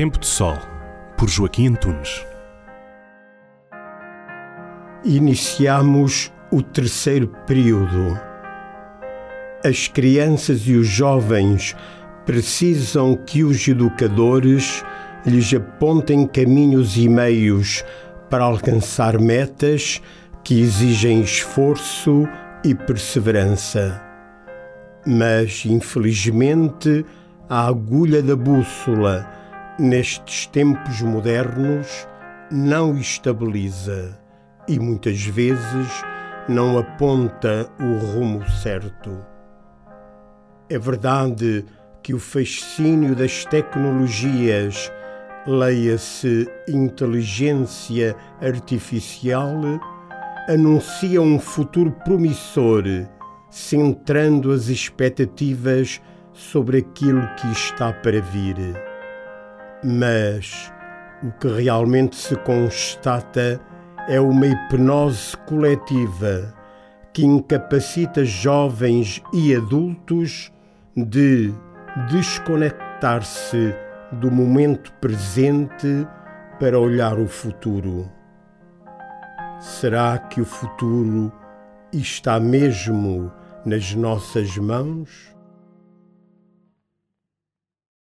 Tempo de Sol, por Joaquim Antunes. Iniciamos o terceiro período. As crianças e os jovens precisam que os educadores lhes apontem caminhos e meios para alcançar metas que exigem esforço e perseverança. Mas, infelizmente, a agulha da bússola nestes tempos modernos não estabiliza e muitas vezes não aponta o rumo certo. É verdade que o fascínio das tecnologias, leia-se inteligência artificial, anuncia um futuro promissor, centrando as expectativas sobre aquilo que está para vir. Mas o que realmente se constata é uma hipnose coletiva que incapacita jovens e adultos de desconectar-se do momento presente para olhar o futuro. Será que o futuro está mesmo nas nossas mãos?